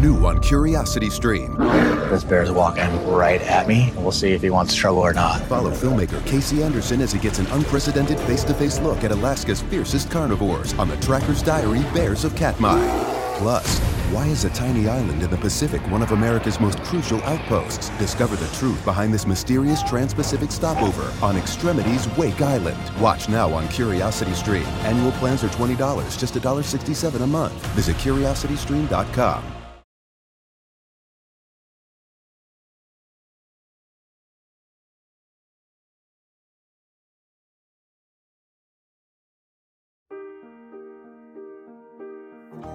New on Curiosity Stream. This bear's walking right at me. We'll see if he wants trouble or not. Follow filmmaker Casey Anderson as he gets an unprecedented face to face look at Alaska's fiercest carnivores on the Tracker's Diary Bears of Katmai. Plus, why is a tiny island in the Pacific one of America's most crucial outposts? Discover the truth behind this mysterious trans Pacific stopover on Extremities Wake Island. Watch now on Curiosity Stream. Annual plans are $20, just $1.67 a month. Visit curiositystream.com.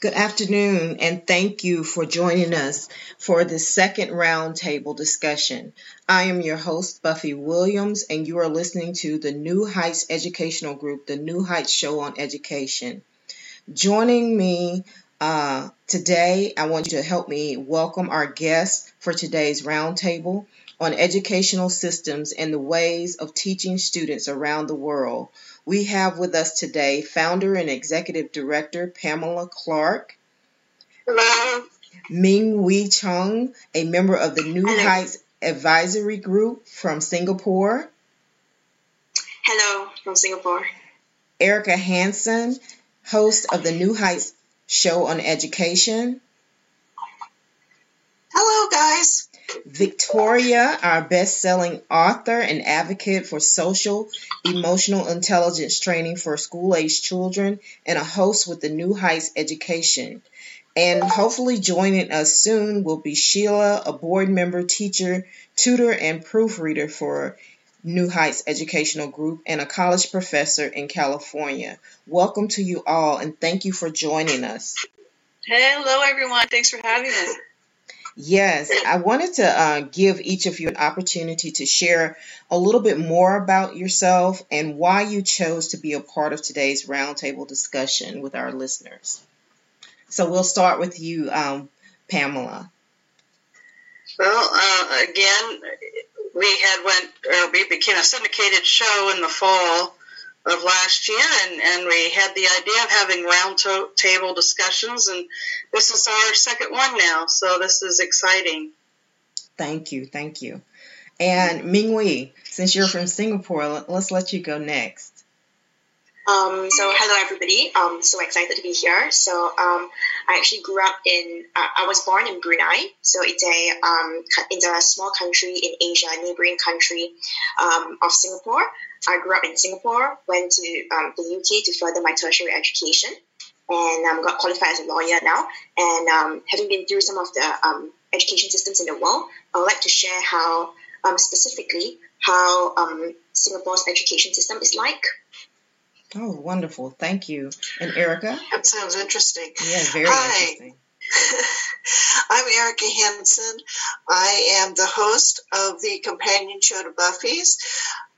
Good afternoon, and thank you for joining us for the second roundtable discussion. I am your host, Buffy Williams, and you are listening to the New Heights Educational Group, the New Heights Show on Education. Joining me uh, today, I want you to help me welcome our guest for today's roundtable on educational systems and the ways of teaching students around the world. We have with us today founder and executive director Pamela Clark. Hello. Ming Wee Chung, a member of the New Hello. Heights Advisory Group from Singapore. Hello from Singapore. Erica Hansen, host of the New Heights Show on Education. Hello, guys. Victoria, our best selling author and advocate for social emotional intelligence training for school aged children, and a host with the New Heights Education. And hopefully, joining us soon will be Sheila, a board member, teacher, tutor, and proofreader for New Heights Educational Group, and a college professor in California. Welcome to you all, and thank you for joining us. Hello, everyone. Thanks for having us. Yes, I wanted to uh, give each of you an opportunity to share a little bit more about yourself and why you chose to be a part of today's roundtable discussion with our listeners. So we'll start with you, um, Pamela. Well, uh, again, we had went. Uh, we became a syndicated show in the fall of last year, and, and we had the idea of having round to- table discussions, and this is our second one now. So this is exciting. Thank you, thank you. And Ming Wei, since you're from Singapore, let's let you go next. Um, so hello everybody. Um, so excited to be here. So um, I actually grew up in. Uh, I was born in Brunei. So it's a um, a small country in Asia, a neighboring country um, of Singapore. I grew up in Singapore. Went to um, the UK to further my tertiary education, and um, got qualified as a lawyer now. And having been through some of the education systems in the world, I would like to share how specifically how Singapore's education system is like. Oh, wonderful. Thank you. And Erica? That sounds interesting. Yeah, very Hi. interesting. I'm Erica Hansen. I am the host of the companion show to Buffy's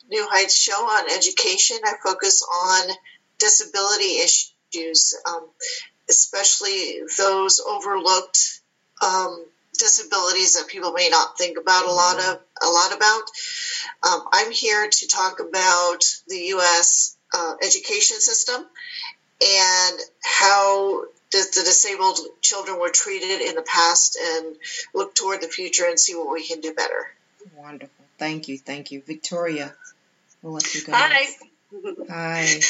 New Heights show on education. I focus on disability issues, um, especially those overlooked um, disabilities that people may not think about a lot of. a lot about. Um, I'm here to talk about the U.S. Uh, education system and how the, the disabled children were treated in the past and look toward the future and see what we can do better. Wonderful. Thank you. Thank you. Victoria, we'll let you go. Hi. Hi.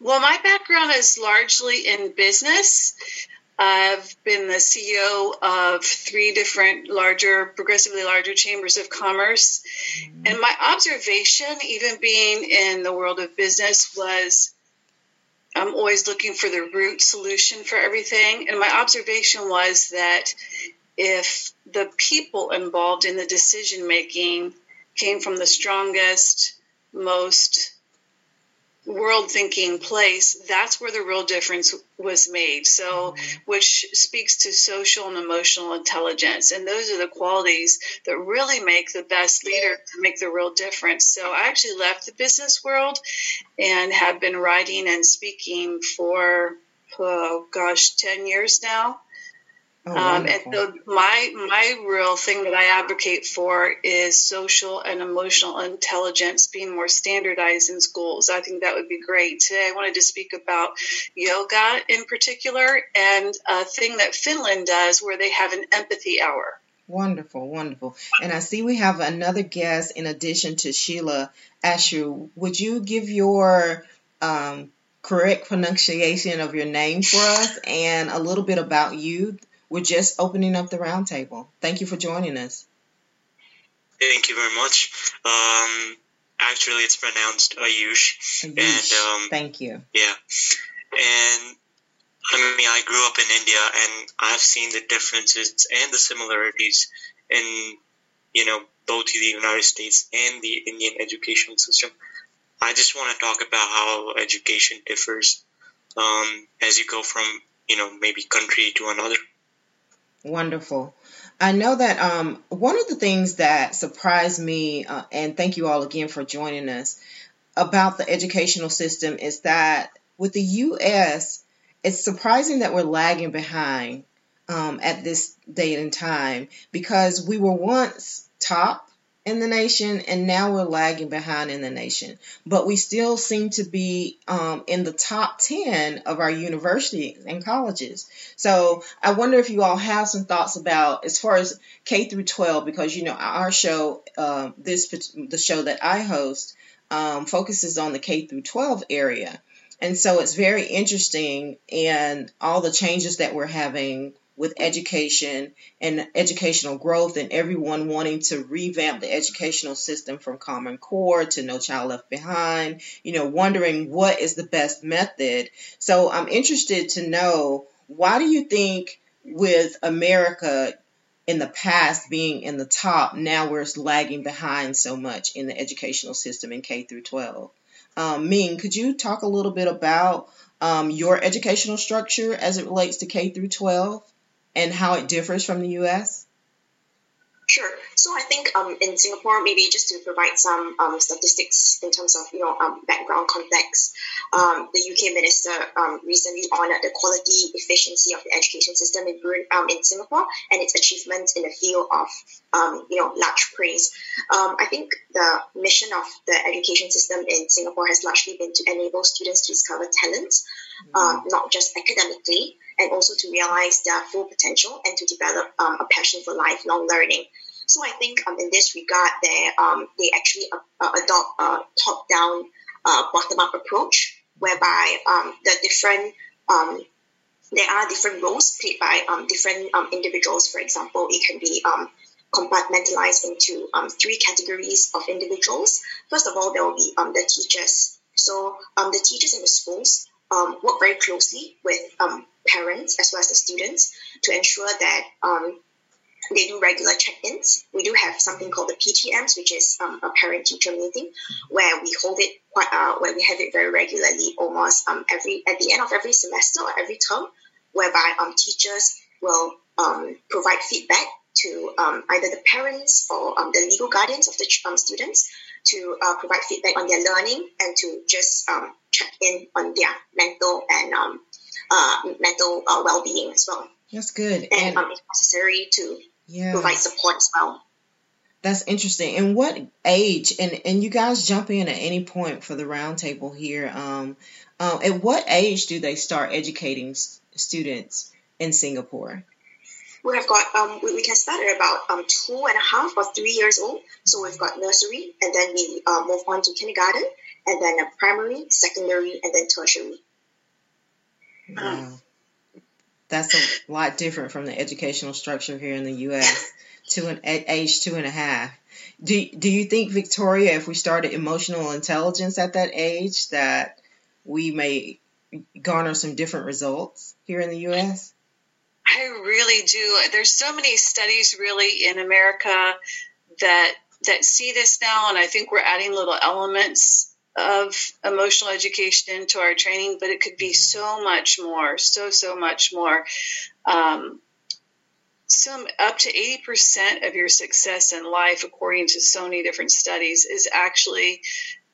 Well, my background is largely in business. I've been the CEO of three different larger, progressively larger chambers of commerce. And my observation, even being in the world of business, was I'm always looking for the root solution for everything. And my observation was that if the people involved in the decision making came from the strongest, most world thinking place, that's where the real difference was made. So, mm-hmm. which speaks to social and emotional intelligence. And those are the qualities that really make the best leader make the real difference. So, I actually left the business world and have been writing and speaking for, oh gosh, 10 years now. Oh, um, and so my my real thing that I advocate for is social and emotional intelligence being more standardized in schools. I think that would be great. Today I wanted to speak about yoga in particular and a thing that Finland does where they have an empathy hour. Wonderful, wonderful. And I see we have another guest in addition to Sheila Asher. Would you give your um, correct pronunciation of your name for us and a little bit about you? We're just opening up the roundtable. Thank you for joining us. Thank you very much. Um, actually, it's pronounced Ayush. Ayush. And um, thank you. Yeah, and I mean, I grew up in India, and I've seen the differences and the similarities in you know both the United States and the Indian educational system. I just want to talk about how education differs um, as you go from you know maybe country to another. Wonderful. I know that um, one of the things that surprised me, uh, and thank you all again for joining us, about the educational system is that with the U.S., it's surprising that we're lagging behind um, at this date and time because we were once top in the nation, and now we're lagging behind in the nation. But we still seem to be um, in the top 10 of our universities and colleges. So I wonder if you all have some thoughts about as far as K through 12, because you know our show, uh, this the show that I host, um, focuses on the K through 12 area. And so it's very interesting and all the changes that we're having with education and educational growth and everyone wanting to revamp the educational system from Common Core to No Child Left Behind, you know, wondering what is the best method. So I'm interested to know why do you think with America in the past being in the top, now we're lagging behind so much in the educational system in K through 12? Um, Ming, could you talk a little bit about um, your educational structure as it relates to K through 12? And how it differs from the US? Sure. So I think um, in Singapore, maybe just to provide some um, statistics in terms of you know um, background context, um, the UK minister um, recently honored the quality efficiency of the education system in um, in Singapore and its achievements in the field of you know large praise. I think the mission of the education system in Singapore has largely been to enable students to discover talents, mm-hmm. not just academically, and also to realize their full potential and to develop um, a passion for lifelong learning. So I think um, in this regard, they um, they actually uh, adopt a top-down, uh, bottom-up approach, whereby um, the different um, there are different roles played by um, different um, individuals. For example, it can be um, compartmentalized into um, three categories of individuals. First of all, there will be um, the teachers. So um, the teachers in the schools um, work very closely with um, parents as well as the students to ensure that um, they do regular check-ins. We do have something called the PTMs, which is um, a parent-teacher meeting, where we hold it quite, uh, where we have it very regularly, almost um, every at the end of every semester or every term, whereby um, teachers will um, provide feedback to um, either the parents or um, the legal guardians of the um, students to uh, provide feedback on their learning and to just um, check in on their mental and um, uh, mental uh, well-being as well. That's good. And, and um, it's necessary to yeah. provide support as well. That's interesting. And what age? And and you guys jump in at any point for the roundtable here. Um, uh, at what age do they start educating s- students in Singapore? We have got um, we, we can start at about um, two and a half or three years old. So we've got nursery, and then we uh, move on to kindergarten, and then uh, primary, secondary, and then tertiary. Wow. That's a lot different from the educational structure here in the U.S. Two and at age two and a half. Do Do you think Victoria, if we started emotional intelligence at that age, that we may garner some different results here in the U.S.? I really do. There's so many studies really in America that that see this now, and I think we're adding little elements of emotional education into our training, but it could be so much more, so so much more. Um, some up to 80% of your success in life, according to so many different studies, is actually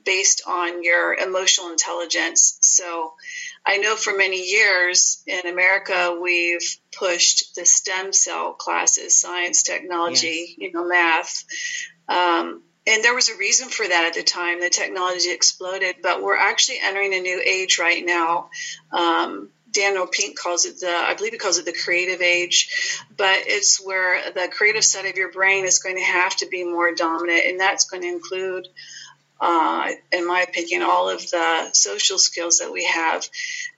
based on your emotional intelligence. So I know for many years in America, we've pushed the STEM cell classes science, technology, you know, math. Um, and there was a reason for that at the time. The technology exploded, but we're actually entering a new age right now. Um, Daniel Pink calls it the, I believe he calls it the creative age, but it's where the creative side of your brain is going to have to be more dominant, and that's going to include uh, in my opinion, all of the social skills that we have.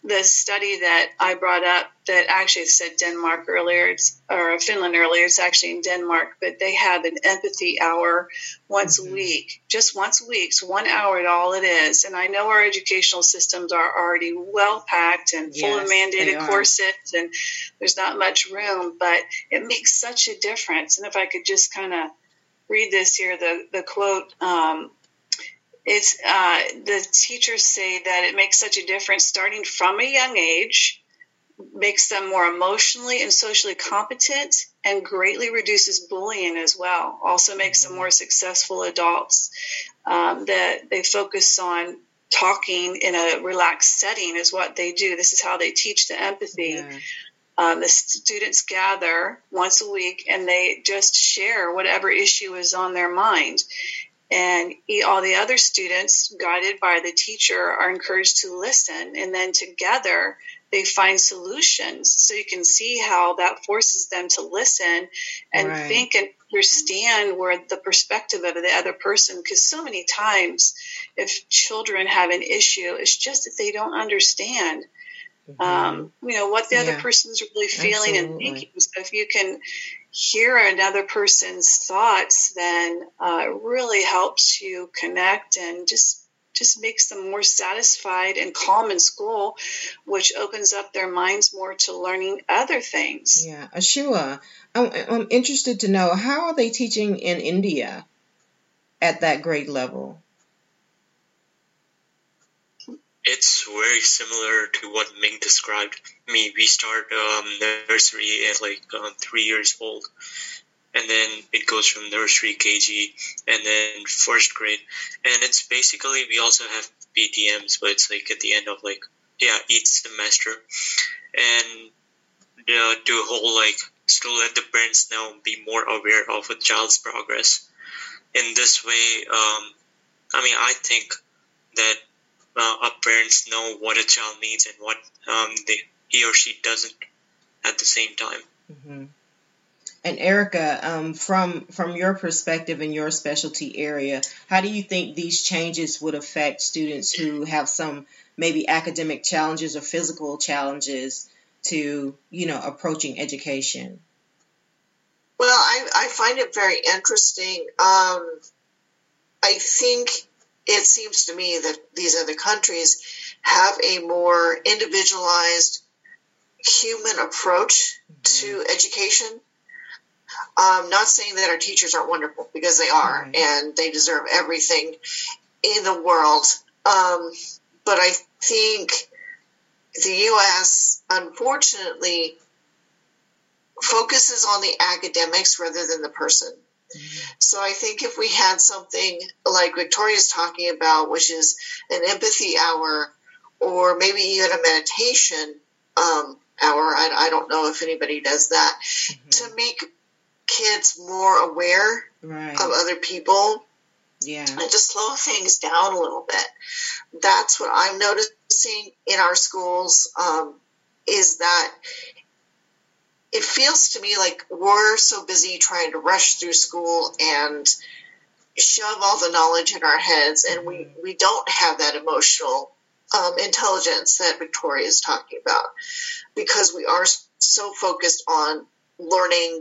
The study that I brought up that actually said Denmark earlier, it's, or Finland earlier, it's actually in Denmark, but they have an empathy hour once mm-hmm. a week, just once a week, so one hour at all it is. And I know our educational systems are already well packed and full yes, of mandated courses, and there's not much room, but it makes such a difference. And if I could just kind of read this here, the, the quote, um, it's uh, the teachers say that it makes such a difference starting from a young age makes them more emotionally and socially competent and greatly reduces bullying as well. Also makes them more successful adults um, that they focus on talking in a relaxed setting is what they do. This is how they teach the empathy. Yeah. um, the students gather once a week and they just share whatever issue is on their mind and all the other students guided by the teacher are encouraged to listen and then together they find solutions so you can see how that forces them to listen and right. think and understand where the perspective of the other person because so many times if children have an issue it's just that they don't understand mm-hmm. um, you know what the yeah. other person's really feeling Absolutely. and thinking so if you can hear another person's thoughts then uh, really helps you connect and just just makes them more satisfied and calm in school which opens up their minds more to learning other things. Yeah Ayush I'm, I'm interested to know how are they teaching in india at that grade level it's very similar to what Ming described. I mean, we start um, nursery at like um, three years old, and then it goes from nursery, KG, and then first grade. And it's basically we also have PTMs, but it's like at the end of like yeah each semester, and uh, do a whole like to let the parents know be more aware of a child's progress. In this way, um, I mean, I think that uh, our parents know what a child needs and what um, they, he or she doesn't at the same time. Mm-hmm. And Erica, um, from from your perspective in your specialty area, how do you think these changes would affect students who have some maybe academic challenges or physical challenges to you know approaching education? Well, I, I find it very interesting. Um, I think it seems to me that these other countries have a more individualized human approach to education. I'm not saying that our teachers aren't wonderful because they are, mm-hmm. and they deserve everything in the world. Um, but I think the U.S. unfortunately focuses on the academics rather than the person. So I think if we had something like Victoria's talking about, which is an empathy hour, or maybe even a meditation um, hour, I, I, don't know if anybody does that, mm-hmm. to make kids more aware right. of other people yeah. and just slow things down a little bit. That's what I'm noticing in our schools um, is that it feels to me like we're so busy trying to rush through school and shove all the knowledge in our heads, and we, we don't have that emotional um, intelligence that Victoria is talking about because we are so focused on learning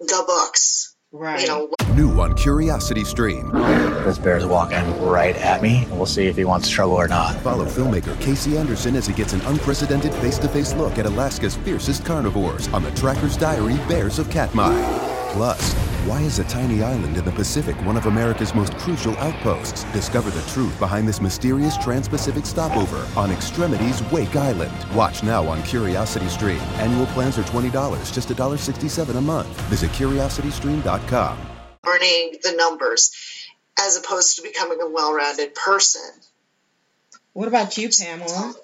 the books. Right. You know, New on Curiosity Stream. This bear's walking right at me. We'll see if he wants trouble or not. Follow filmmaker Casey Anderson as he gets an unprecedented face to face look at Alaska's fiercest carnivores on the Tracker's Diary Bears of Katmai. Plus, why is a tiny island in the Pacific one of America's most crucial outposts? Discover the truth behind this mysterious trans Pacific stopover on Extremities Wake Island. Watch now on Curiosity Stream. Annual plans are $20, just $1.67 a month. Visit curiositystream.com. learning the numbers as opposed to becoming a well rounded person. What about you, Pamela?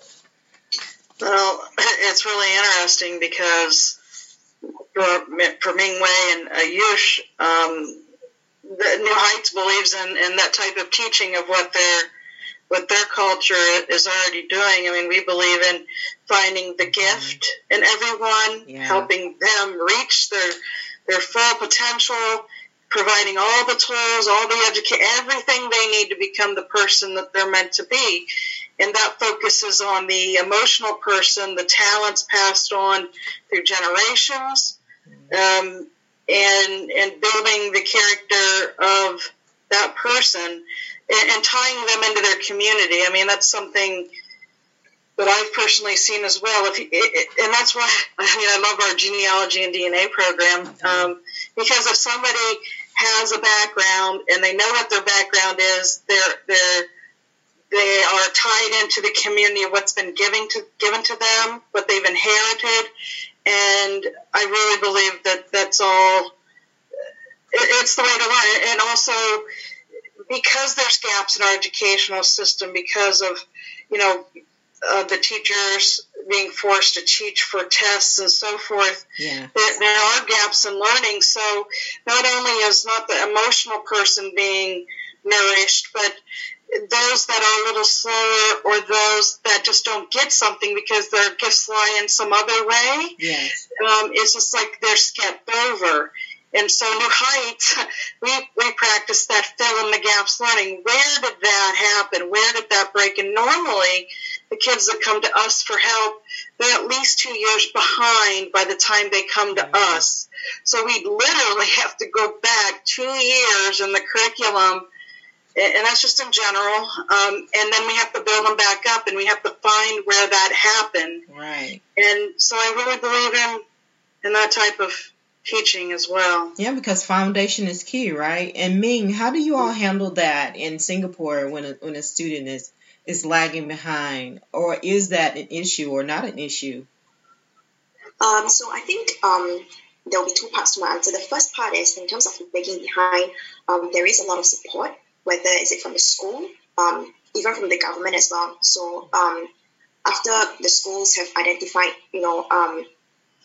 Well, it's really interesting because for, for Ming Wei and Ayush, um, the New Heights believes in, in that type of teaching of what their what their culture is already doing. I mean, we believe in finding the gift in everyone, Yeah. helping them reach their their full potential, providing all the tools, all the education, everything they need to become the person that they're meant to be. And that focuses on the emotional person, the talents passed on through generations, um, and and building the character of that person and, and tying them into their community. I mean, that's something that I've personally seen as well. If you, it, and that's why I mean I love our genealogy and DNA program um, because if somebody has a background and they know what their background is, they're they're they are tied into the community of what's been given to given to them, what they've inherited, and I really believe that that's all. It, it's the way to learn, and also because there's gaps in our educational system because of you know uh, the teachers being forced to teach for tests and so forth. Yeah. There, there are gaps in learning. So not only is not the emotional person being nourished, but those that are a little slower or those that just don't get something because their gifts lie in some other way, Yes. um, it's just like they're skipped over. And so New Heights, we, we practice that fill in the gaps learning. Where did that happen? Where did that break? And normally, the kids that come to us for help, they're at least two years behind by the time they come to us. So we literally have to go back two years in the curriculum, and and that's just in general. Um, and then we have to build them back up, and we have to find where that happened. Right. And so I really believe in in that type of teaching as well. Yeah, because foundation is key, right? And Ming, how do you all handle that in Singapore when a, when a student is is lagging behind, or is that an issue or not an issue? Um, so I think um, there will be two parts to my answer. The first part is in terms of lagging behind, um, there is a lot of support, whether is it from the school, um, even from the government as well. So um, after the schools have identified, you know, um,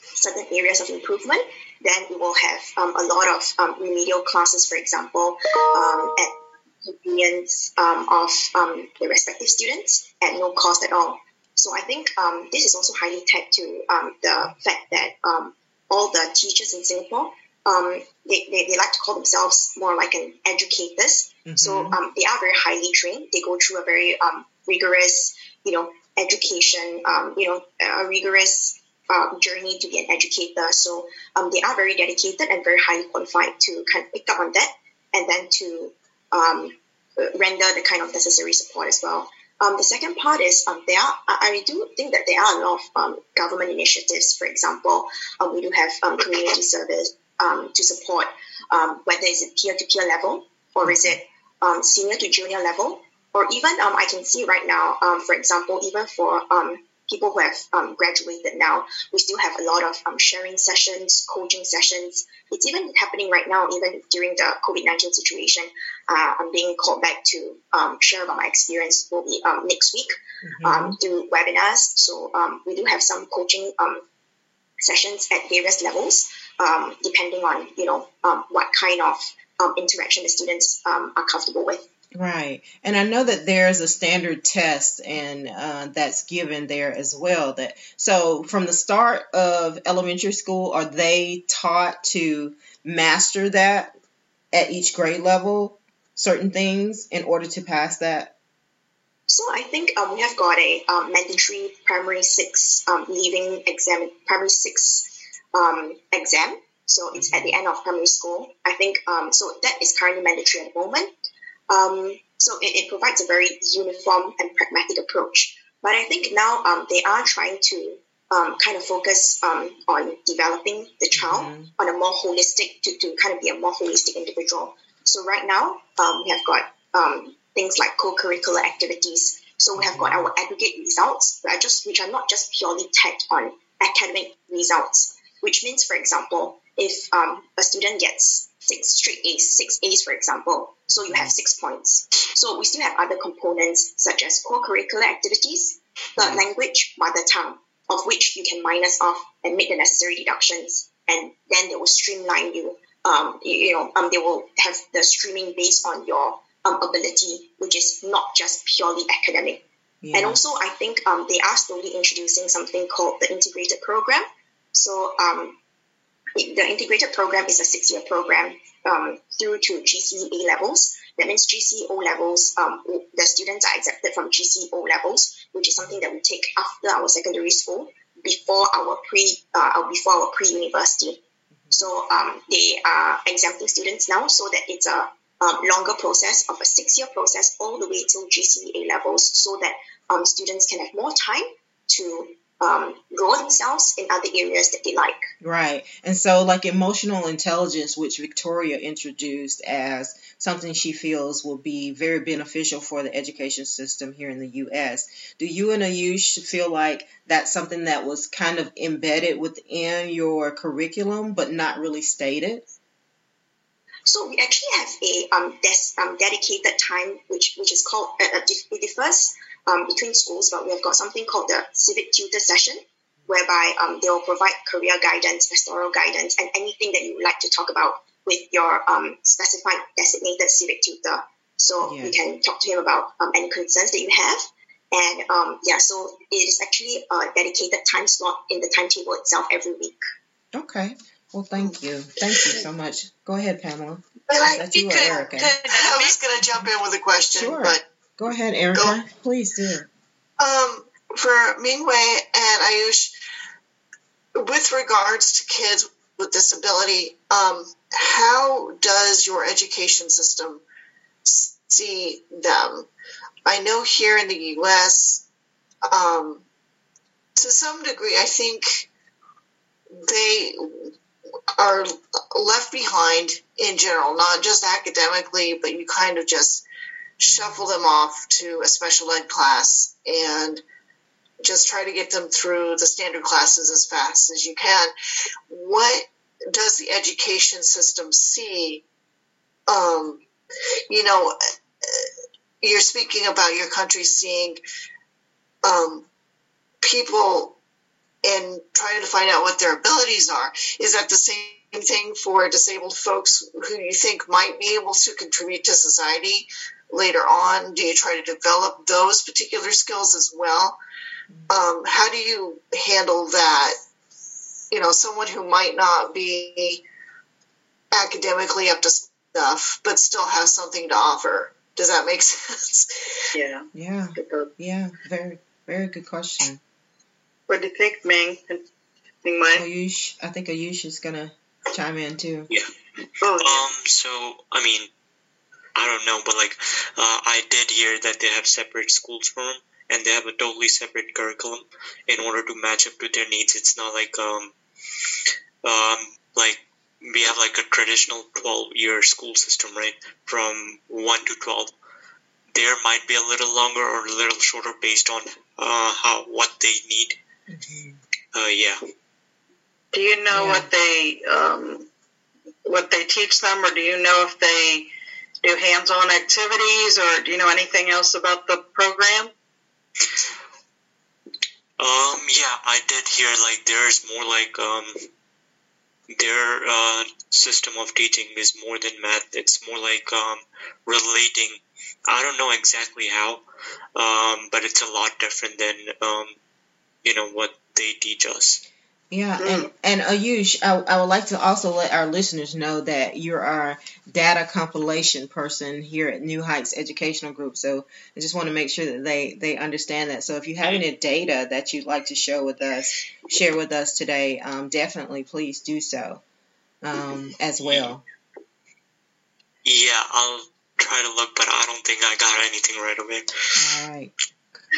certain areas of improvement, then we will have um, a lot of um, remedial classes, for example, um, at convenience um, of um, the respective students at no cost at all. So I think um, this is also highly tied to um, the fact that um, all the teachers in Singapore, um, they, they, they like to call themselves more like an educators. So um, they are very highly trained. They go through a very um, rigorous, you know, education, um, you know, a rigorous uh, journey to be an educator. So um, they are very dedicated and very highly qualified to kind of pick up on that and then to um, render the kind of necessary support as well. Um, the second part is um, there are, I, I do think that there are a lot of um, government initiatives. For example, um, we do have um, community service um, to support um, whether it's at peer-to-peer level or is it um, senior to junior level, or even um, I can see right now, um, for example, even for um, people who have um, graduated now, we still have a lot of um, sharing sessions, coaching sessions. It's even happening right now, even during the COVID 19 situation. Uh, I'm being called back to um, share about my experience will be um, next week um, through webinars. So um, we do have some coaching um, sessions at various levels um, depending on you know um, what kind of um, interaction the students um, are comfortable with. Right. And I know that there's a standard test and uh, that's given there as well. That so from the start of elementary school, are they taught to master that at each grade level, certain things in order to pass that? So I think um, we have got a um, mandatory primary six um, leaving exam, primary six um, exam. So it's at the end of primary school. I think um, so that is currently mandatory at the moment. Um, so it, it, provides a very uniform and pragmatic approach. But I think now um, they are trying to um, kind of focus um, on developing the child mm-hmm. on a more holistic, to, to kind of be a more holistic individual. So right now um, we have got um, things like co-curricular activities. So we have got our aggregate results, which are just which are not just purely tagged on academic results. Which means, for example, if um, a student gets six straight A's, six A's, for example. So you have six points. So we still have other components such as co-curricular activities, third language, mother tongue, of which you can minus off and make the necessary deductions, and then they will streamline you. Um, you, you know, um, they will have the streaming based on your um, ability, which is not just purely academic. Yeah. And also, I think um, they are slowly introducing something called the integrated program. So um, the integrated program is a six-year program um, through to GCE levels. That means GCE O levels, um, the students are accepted from GCE O levels, which is something that we take after our secondary school, before our pre, uh, before our pre-university. So um, they are exempting students now, so that it's a um, longer process of a six-year process all the way till GCE A levels, so that um, students can have more time to um, grow themselves in other areas that they like. Right. And so, like emotional intelligence, which Victoria introduced as something she feels will be very beneficial for the education system here in the U.S., do you and Ayush feel like that's something that was kind of embedded within your curriculum but not really stated? So we actually have a um, des- um, dedicated time, which which is called uh, uh it differs um, between schools, but we have got something called the civic tutor session, whereby um, they will provide career guidance, pastoral guidance, and anything that you would like to talk about with your um, specified designated civic tutor. So yeah. you can talk to him about um, any concerns that you have. And um, yeah, so it is actually a dedicated time slot in the timetable itself every week. Okay. Well, thank you. Thank you so much. Go ahead, Pamela. But I, you could, Erica. Could, I was going to jump in with a question, sure. but Go ahead, Erica. Go. Please do. Um, for Mingwei and Ayush, with regards to kids with disability, um, how does your education system see them? I know here in the U.S., um, to some degree, I think they are left behind in general, not just academically, but you kind of just shuffle them off to a special ed class and just try to get them through the standard classes as fast as you can. What does the education system see? Um, you know, you're speaking about your country seeing um, people and trying to find out what their abilities are. Is that the same thing for disabled folks who you think might be able to contribute to society later on? Do you try to develop those particular skills as well? Um, how do you handle that? You know, someone who might not be academically up to stuff, but still have something to offer. Does that make sense? Yeah. Yeah. Yeah. Very, very good question. What do you think, Ming? Ming Ayush, I think Ayush is gonna chime in too. Yeah. Oh, um. So, I mean, I don't know, but like uh, I did hear that they have separate schools for them, and they have a totally separate curriculum in order to match up to their needs. It's not like um, um, like we have like a traditional twelve year school system, right? From one to twelve. There might be a little longer or a little shorter based on uh, how what they need. Mm-hmm. Uh, yeah. Do you know yeah. what they um, what they teach them, or do you know if they do hands-on activities, or do you know anything else about the program? Um, yeah, I did hear like there's more like um, their uh, system of teaching is more than math. It's more like um, relating. I don't know exactly how, um, but it's a lot different than um, you know what they teach us. Yeah, and and Ayush, I, I would like to also let our listeners know that you're our data compilation person here at New Heights Educational Group. So I just want to make sure that they they understand that. So if you have any data that you'd like to show with us, share with us today, um, definitely please do so um, as well. Yeah, I'll try to look, but I don't think I got anything right away. All right.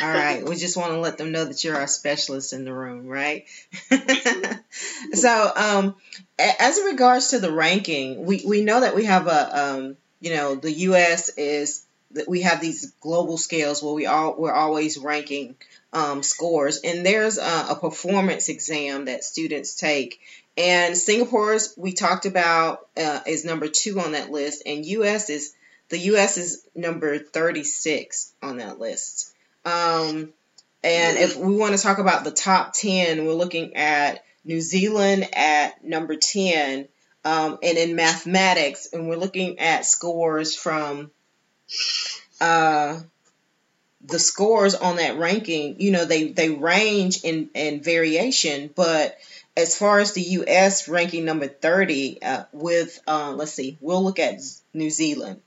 All right. We just want to let them know that you're our specialist in the room, right? so, um, as regards to the ranking, we, we know that we have a, um, you know, the U.S. is that we have these global scales where we all we're always ranking um, scores, and there's a, a performance exam that students take. And Singapore's we talked about uh, is number two on that list, and U.S. is the U.S. is number 36 on that list. Um, and if we want to talk about the top 10, we're looking at New Zealand at number 10. Um, and in mathematics, and we're looking at scores from uh, the scores on that ranking, you know, they, they range in, in variation, but as far as the U.S. ranking number 30, uh, with, uh, let's see, we'll look at New Zealand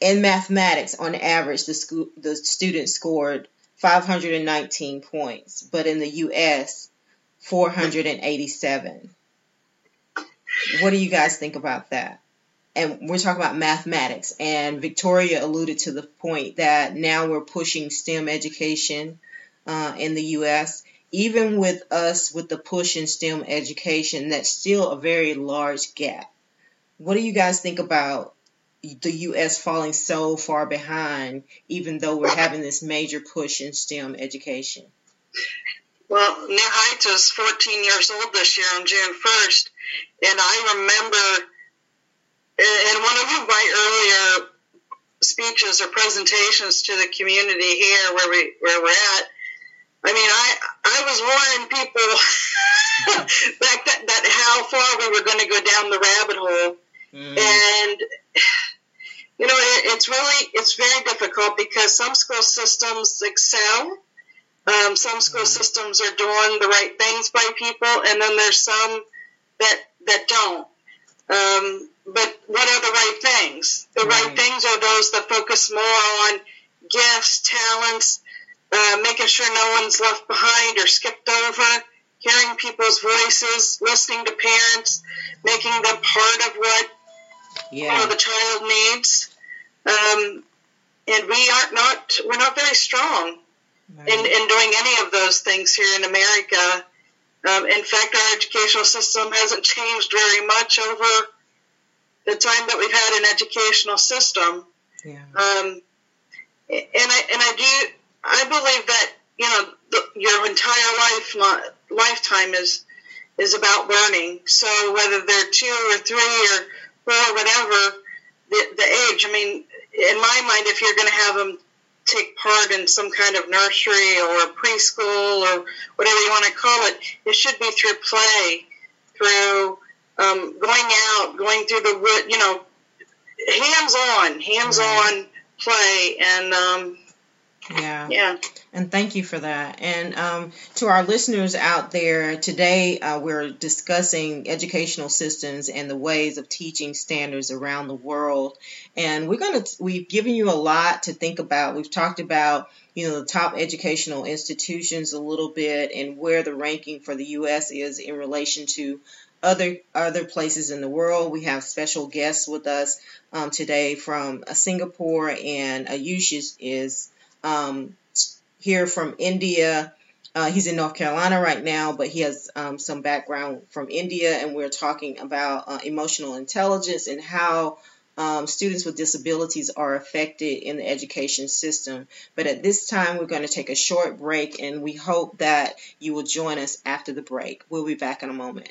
in mathematics, on average, the school the students scored 519 points, but in the U.S., 487. What do you guys think about that? And we're talking about mathematics, and Victoria alluded to the point that now we're pushing STEM education uh, in the U.S. Even with us with the push in STEM education, that's still a very large gap. What do you guys think about the U.S. falling so far behind, even though we're having this major push in STEM education? Well, New Heights is 14 years old this year on June 1st, and I remember in one of my earlier speeches or presentations to the community here where we where we're at. I mean, I I was warning people back that, that how far we were going to go down the rabbit hole, mm. and you know, it, it's really it's very difficult because some school systems excel. Um, some school mm-hmm. systems are doing the right things by people, and then there's some that that don't. Um, but what are the right things? The right. right things are those that focus more on gifts, talents, uh, making sure no one's left behind or skipped over, hearing people's voices, listening to parents, making them part of what yeah. the child needs. Um, and we are not we're not very strong right. in, in doing any of those things here in America. Um, in fact, our educational system hasn't changed very much over the time that we've had an educational system. Yeah. Um, and I and I do I believe that you know the, your entire life lifetime is is about learning. So whether they're two or three or four, whatever the, the age, I mean, in my mind, if you're going to have them take part in some kind of nursery or preschool or whatever you want to call it, it should be through play, through um, going out, going through the wood, you know, hands on, hands on play, and um, yeah. Yeah. And thank you for that. And um, to our listeners out there, today uh, we're discussing educational systems and the ways of teaching standards around the world. And we're going to, we've given you a lot to think about. We've talked about, you know, the top educational institutions a little bit and where the ranking for the U.S. is in relation to other other places in the world. We have special guests with us um, today from uh, Singapore, and Ayush is, is um, here from India. Uh, he's in North Carolina right now, but he has um, some background from India, and we're talking about uh, emotional intelligence and how um, students with disabilities are affected in the education system. But at this time, we're going to take a short break, and we hope that you will join us after the break. We'll be back in a moment.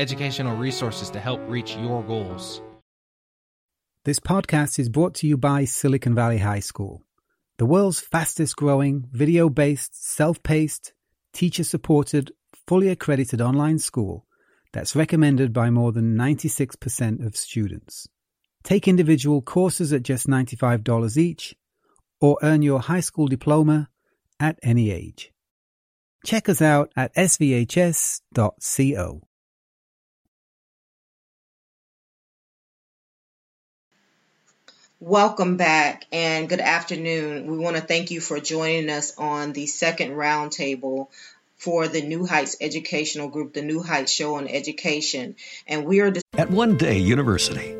educational resources to help reach your goals. This podcast is brought to you by Silicon Valley High School, the world's fastest growing, video based, self paced, teacher supported, fully accredited online school that's recommended by more than 96% of students. Take individual courses at just $95 each or earn your high school diploma at any age. Check us out at svhs.co. Welcome back and good afternoon. We want to thank you for joining us on the second roundtable for the New Heights Educational Group, the New Heights Show on Education. And we are at One Day University.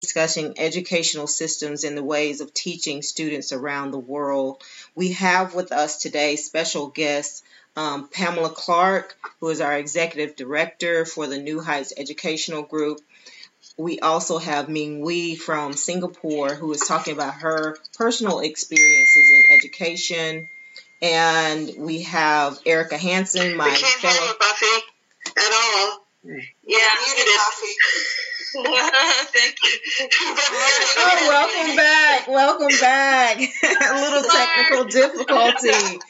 discussing educational systems and the ways of teaching students around the world. We have with us today special guest um, Pamela Clark, who is our executive director for the New Heights Educational Group. We also have Ming Wee from Singapore, who is talking about her personal experiences in education. And we have Erica Hansen, my we can't fellow. Hear Buffy, at all. Yeah, muted. Thank you. oh, welcome back. Welcome back. A little technical difficulty.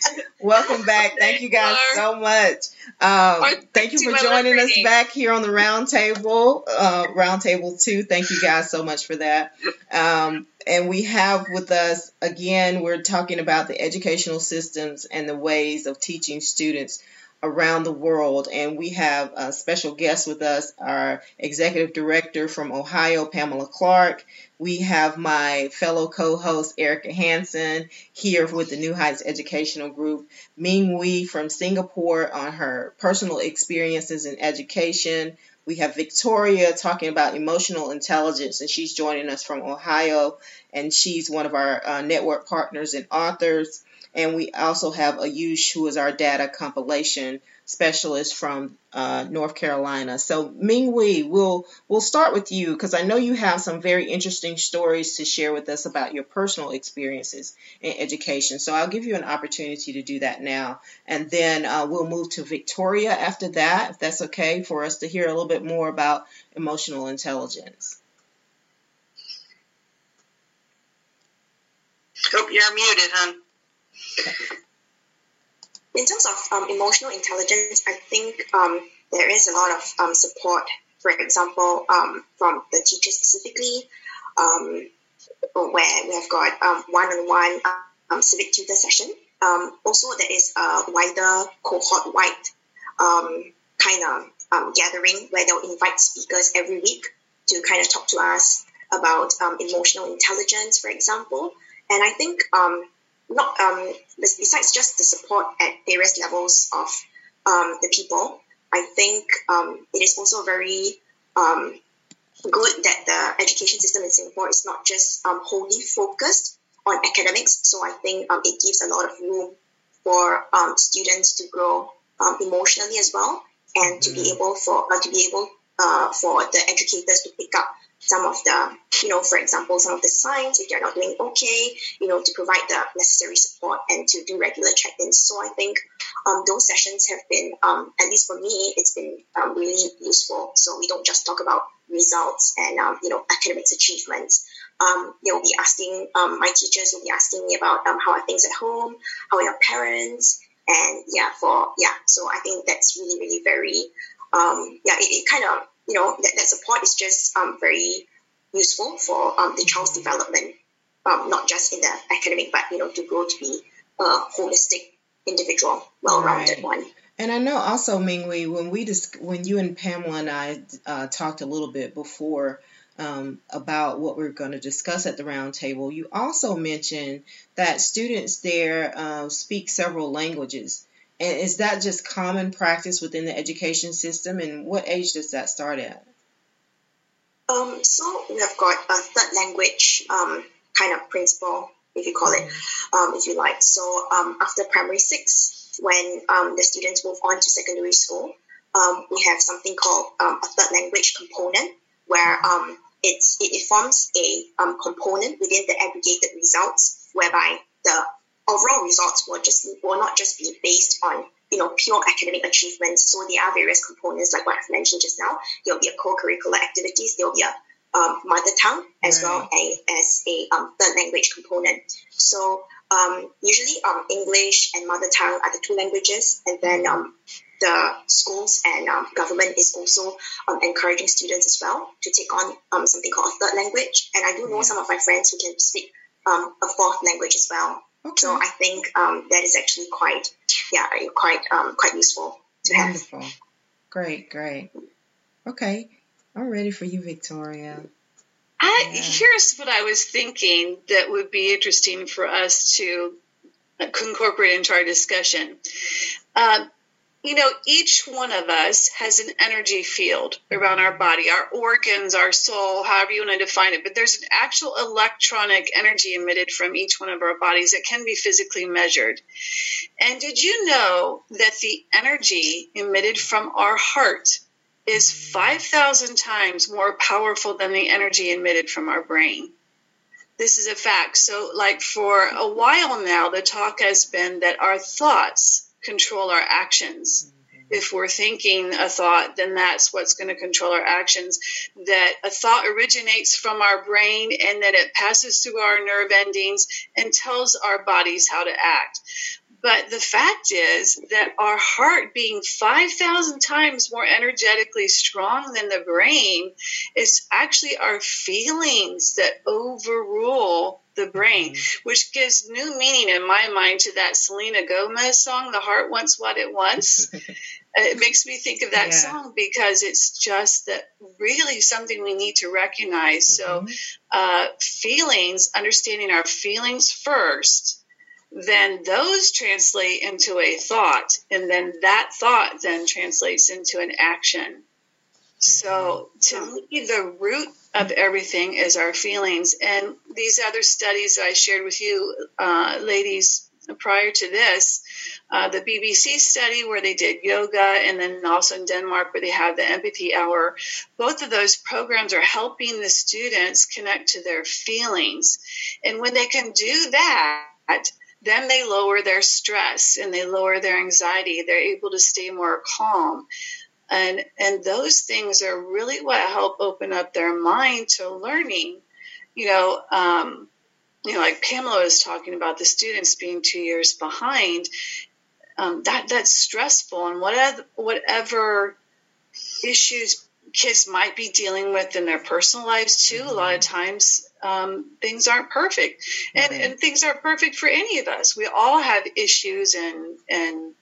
Welcome back. Thank you guys so much. Um, thank you for joining us back here on the roundtable, uh, roundtable two. Thank you guys so much for that. Um, and we have with us again, we're talking about the educational systems and the ways of teaching students around the world. And we have a special guest with us, our executive director from Ohio, Pamela Clark. We have my fellow co-host Erica Hansen here with the New Heights Educational Group, Ming Wee from Singapore on her personal experiences in education. We have Victoria talking about emotional intelligence, and she's joining us from Ohio, and she's one of our uh, network partners and authors. And we also have Ayush, who is our data compilation specialist from uh, North Carolina. So Ming Wee, we'll we'll start with you because I know you have some very interesting stories to share with us about your personal experiences in education. So I'll give you an opportunity to do that now, and then uh, we'll move to Victoria after that, if that's okay, for us to hear a little bit more about emotional intelligence. Hope you're muted, hon. In terms of um, emotional intelligence, I think um, there is a lot of um, support, for example, um, from the teachers specifically, um, where we have got one on one civic tutor session. also, there is a wider cohort wide kind of gathering where they'll invite speakers every week to kind of talk to us about emotional intelligence, for example. And I think um, not um, besides just the support at various levels of um, the people, I think um, it is also very um, good that the education system in Singapore is not just um, wholly focused on academics. So I think um, it gives a lot of room for um, students to grow um, emotionally as well, and to be mm-hmm. able for uh, to be able uh, for the educators to pick up some of the, you know, for example, some of the signs if they're not doing okay, you know, to provide the necessary support and to do regular check-ins. So I think um, those sessions have been, um, at least for me, it's been um, really useful. So we don't just talk about results and, um, you know, academics achievements. Um, they'll be asking, um, my teachers will be asking me about um, how are things at home, how are your parents, and yeah, for, yeah, so I think that's really, really very, um, yeah, it, it kind of you know, that, that support is just um, very useful for um, the child's development, um, not just in the academic, but, you know, to grow to be a holistic individual, well-rounded right. one. And I know also, Minghui, when we dis- when you and Pamela and I uh, talked a little bit before um, about what we're going to discuss at the roundtable, you also mentioned that students there uh, speak several languages. And is that just common practice within the education system? And what age does that start at? Um, so we have got a third language um, kind of principle, if you call it, um, if you like. So um, after primary six, when um, the students move on to secondary school, um, we have something called um, a third language component, where um, it's, it, it forms a um, component within the aggregated results, whereby the overall results will just will not just be based on you know pure academic achievements. So there are various components like what I've mentioned just now. There will be a co-curricular activities. There will be a um, mother tongue as right. well a, as a um, third language component. So um, usually um, English and mother tongue are the two languages, and then um, the schools and um, government is also um, encouraging students as well to take on um, something called a third language. And I do know yeah. some of my friends who can speak um, a fourth language as well. Okay. So I think um, that is actually quite, yeah, quite, um, quite useful to Wonderful. have. Great, great. Okay, I'm ready for you, Victoria. I, yeah. Here's what I was thinking that would be interesting for us to incorporate into our discussion. Uh, you know, each one of us has an energy field around our body, our organs, our soul, however you want to define it. But there's an actual electronic energy emitted from each one of our bodies that can be physically measured. And did you know that the energy emitted from our heart is 5,000 times more powerful than the energy emitted from our brain? This is a fact. So, like for a while now, the talk has been that our thoughts control our actions. Mm-hmm. If we're thinking a thought, then that's what's going to control our actions. That a thought originates from our brain and that it passes through our nerve endings and tells our bodies how to act. But the fact is that our heart being 5,000 times more energetically strong than the brain, is actually our feelings that overrule the brain, mm-hmm. which gives new meaning in my mind to that Selena Gomez song, The Heart Wants What It Wants. it makes me think of that yeah. song because it's just that really something we need to recognize. Mm-hmm. So, uh, feelings, understanding our feelings first, then those translate into a thought, and then that thought then translates into an action. So, mm-hmm. to me, the root of everything is our feelings. And these other studies that I shared with you, uh, ladies, prior to this, uh, the BBC study where they did yoga, and then also in Denmark where they have the empathy hour, both of those programs are helping the students connect to their feelings. And when they can do that, then they lower their stress and they lower their anxiety. They're able to stay more calm and and those things are really what help open up their mind to learning. You know um, you know like pamela was talking about the students being two years behind um, that that's stressful. And whatever whatever issues kids might be dealing with in their personal lives too a lot of times um, things aren't perfect. And, mm-hmm. and things aren't perfect for any of us. We all have issues and and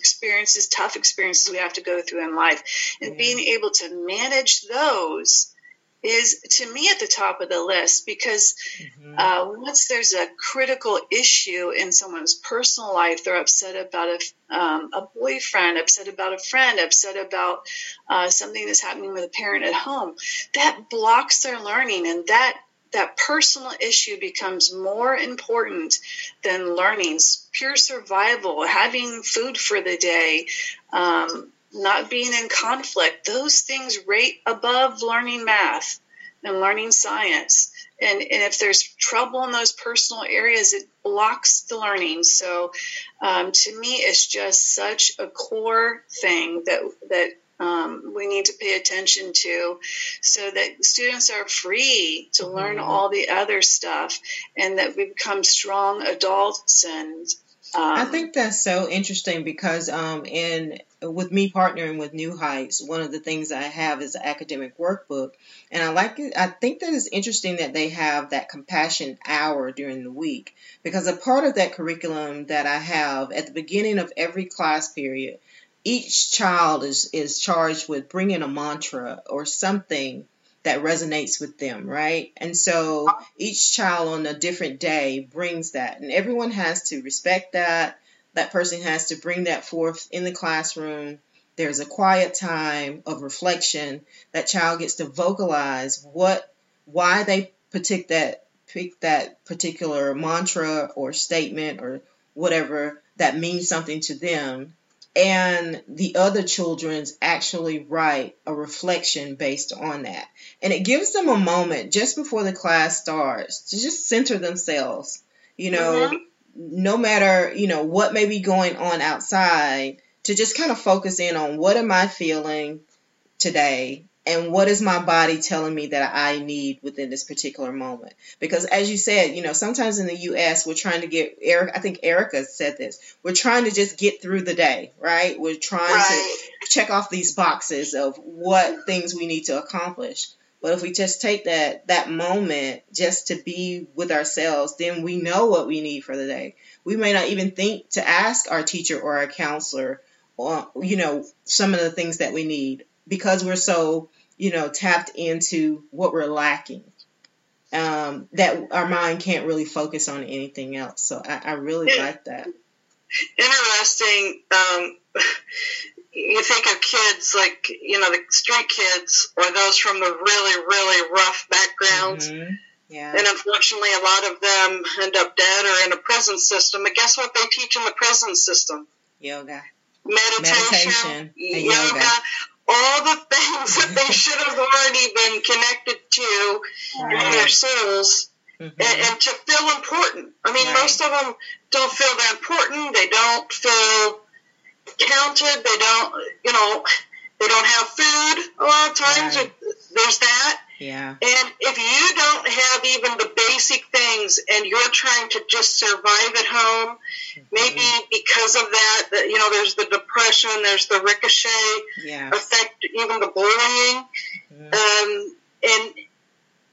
experiences, tough experiences we have to go through in life. And being able to manage those is to me at the top of the list because mm-hmm. uh, once there's a critical issue in someone's personal life, they're upset about a, um, a boyfriend, upset about a friend, upset about uh, something that's happening with a parent at home, that blocks their learning and that that personal issue becomes more important than learnings, pure survival, having food for the day, um, not being in conflict. Those things rate above learning math and learning science. And, and if there's trouble in those personal areas, it blocks the learning. So, um, to me, it's just such a core thing that that um, we need to pay attention to so that students are free to learn mm-hmm. all the other stuff and that we become strong adults and um, I think that's so interesting because um, in with me partnering with New Heights, one of the things I have is an academic workbook, and I like it. I think that it's interesting that they have that compassion hour during the week because a part of that curriculum that I have at the beginning of every class period each child is is charged with bringing a mantra or something that resonates with them, right? And so each child on a different day brings that, and everyone has to respect that. That person has to bring that forth in the classroom. There's a quiet time of reflection. That child gets to vocalize what, why they pick that pick that particular mantra or statement or whatever that means something to them and the other children's actually write a reflection based on that. And it gives them a moment just before the class starts to just center themselves. You know, mm-hmm. no matter, you know, what may be going on outside, to just kind of focus in on what am I feeling today and what is my body telling me that I need within this particular moment? Because as you said, you know, sometimes in the US we're trying to get Eric I think Erica said this. We're trying to just get through the day, right? We're trying right. to check off these boxes of what things we need to accomplish. But if we just take that that moment just to be with ourselves, then we know what we need for the day. We may not even think to ask our teacher or our counselor, or, you know, some of the things that we need because we're so, you know, tapped into what we're lacking. Um, that our mind can't really focus on anything else. So I, I really yeah. like that. Interesting. Um, you think of kids like, you know, the street kids or those from the really, really rough backgrounds. Mm-hmm. Yeah. And unfortunately, a lot of them end up dead or in a prison system. But guess what they teach in the prison system? Yoga. Meditation, Meditation yoga, yoga, all the things that they should have already been connected to right. in their souls mm-hmm. and, and, to feel important. I mean, right. most of them don't feel that important. They don't feel counted. They don't, you know, they don't have food a lot of times. Right. There's that. Yeah. And if you don't have even the basic things and you're trying to just survive at home, mm-hmm. maybe because of that, that, you know, there's the depression, there's the ricochet yeah. effect, even the bullying. Mm-hmm. Um, and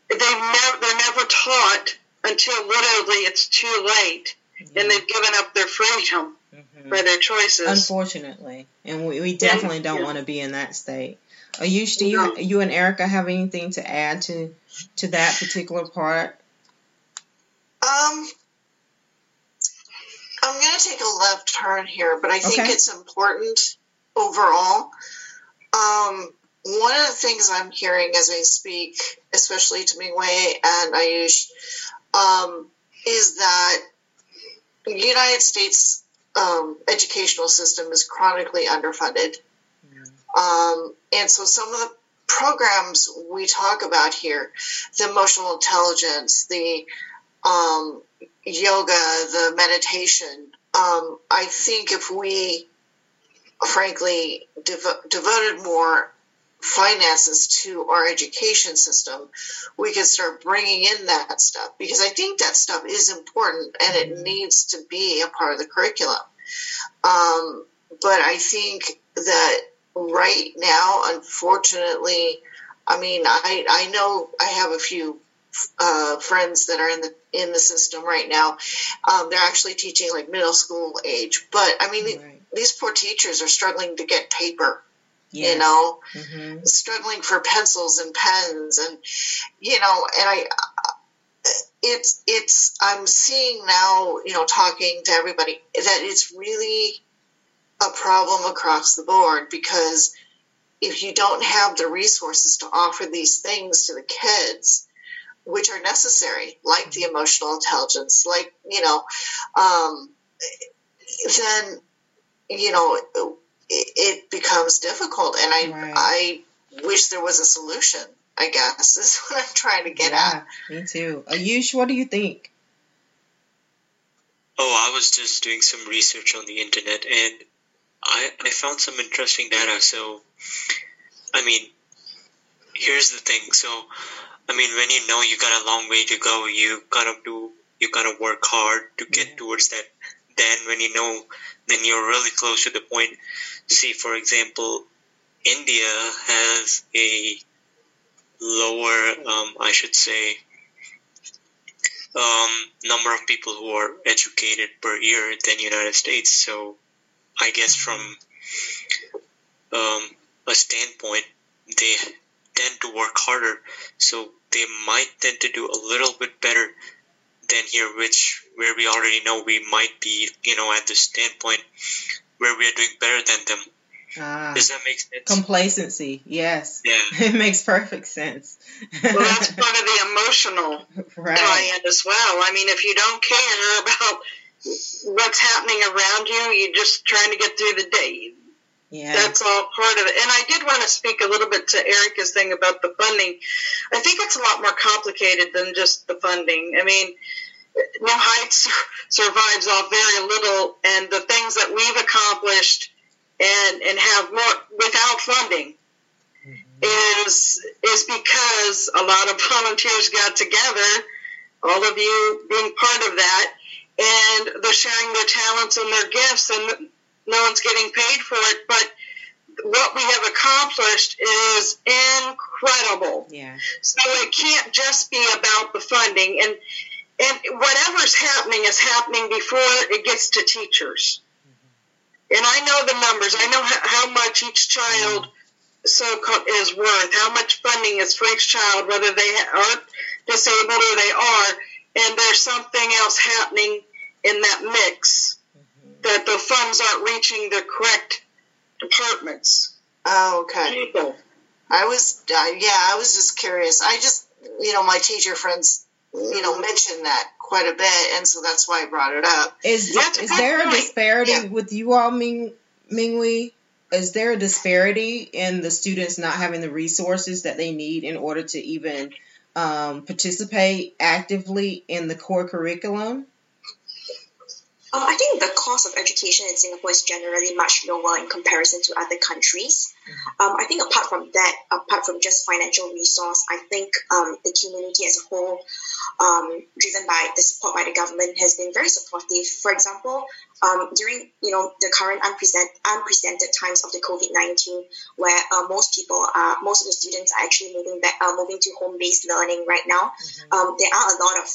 they never, they're never taught until literally it's too late mm-hmm. and they've given up their freedom mm-hmm. for their choices. Unfortunately. And we, we definitely don't yeah. want to be in that state. Ayush, do you you and Erica have anything to add to to that particular part? Um, I'm going to take a left turn here, but I think okay. it's important overall. Um, one of the things I'm hearing as I speak, especially to Mingwei and Ayush, um, is that the United States um, educational system is chronically underfunded. Um, and so some of the programs we talk about here, the emotional intelligence, the um, yoga, the meditation, um, I think if we, frankly, dev- devoted more finances to our education system, we can start bringing in that stuff because I think that stuff is important and it mm-hmm. needs to be a part of the curriculum. Um, but I think that right now, unfortunately, I mean, I, I know I have a few uh, friends that are in the in the system right now. Um, they're actually teaching like middle school age, but I mean, right. these poor teachers are struggling to get paper. Yes. You know, mm-hmm. struggling for pencils and pens, and you know, and I, it's it's I'm seeing now, you know, talking to everybody that it's really a problem across the board because if you don't have the resources to offer these things to the kids, which are necessary, like the emotional intelligence, like, you know, um, then, you know, it, it, becomes difficult. And I, right. I wish there was a solution, I guess, is what I'm trying to get yeah, at. Me too. Ayush, what do you think? Oh, I was just doing some research on the internet and I, I found some interesting data. So, I mean, here's the thing. So, I mean, when you know you got a long way to go, you gotta do, you gotta work hard to get mm-hmm. towards that. Then, when you know, then you're really close to the point. See, for example, India has a lower, um, I should say, um, number of people who are educated per year than United States. So I guess from um, a standpoint, they tend to work harder, so they might tend to do a little bit better than here, which where we already know we might be, you know, at the standpoint where we are doing better than them. Ah, Does that make sense? Complacency, yes. Yeah. It makes perfect sense. well, that's part of the emotional right. tie-in as well. I mean, if you don't care about what's happening around you, you're just trying to get through the day. Yeah. That's all part of it. And I did want to speak a little bit to Erica's thing about the funding. I think it's a lot more complicated than just the funding. I mean, New Heights survives off very little, and the things that we've accomplished and, and have more without funding mm-hmm. is is because a lot of volunteers got together, all of you being part of that, and they're sharing their talents and their gifts, and no one's getting paid for it, but what we have accomplished is incredible. Yeah. So it can't just be about the funding and and whatever's happening is happening before it gets to teachers. Mm-hmm. And I know the numbers. I know how, much each child so is worth, how much funding is for each child, whether they are disabled or they are. And there's something else happening in that mix that the funds aren't reaching the correct departments. Oh, okay. People. I was, uh, yeah, I was just curious. I just, you know, my teacher friends, you know, mentioned that quite a bit, and so that's why I brought it up. Is is there point. a disparity yeah. with you all, Ming Mingwei? Is there a disparity in the students not having the resources that they need in order to even um, participate actively in the core curriculum? Um, I think the cost of education in Singapore is generally much lower in comparison to other countries. Mm-hmm. Um, I think apart from that, apart from just financial resource, I think um, the community as a whole, um, driven by the support by the government, has been very supportive. For example, um, during you know the current unprecedented, unprecedented times of the COVID nineteen, where uh, most people are, most of the students are actually moving back, uh, moving to home based learning right now. Mm-hmm. Um, there are a lot of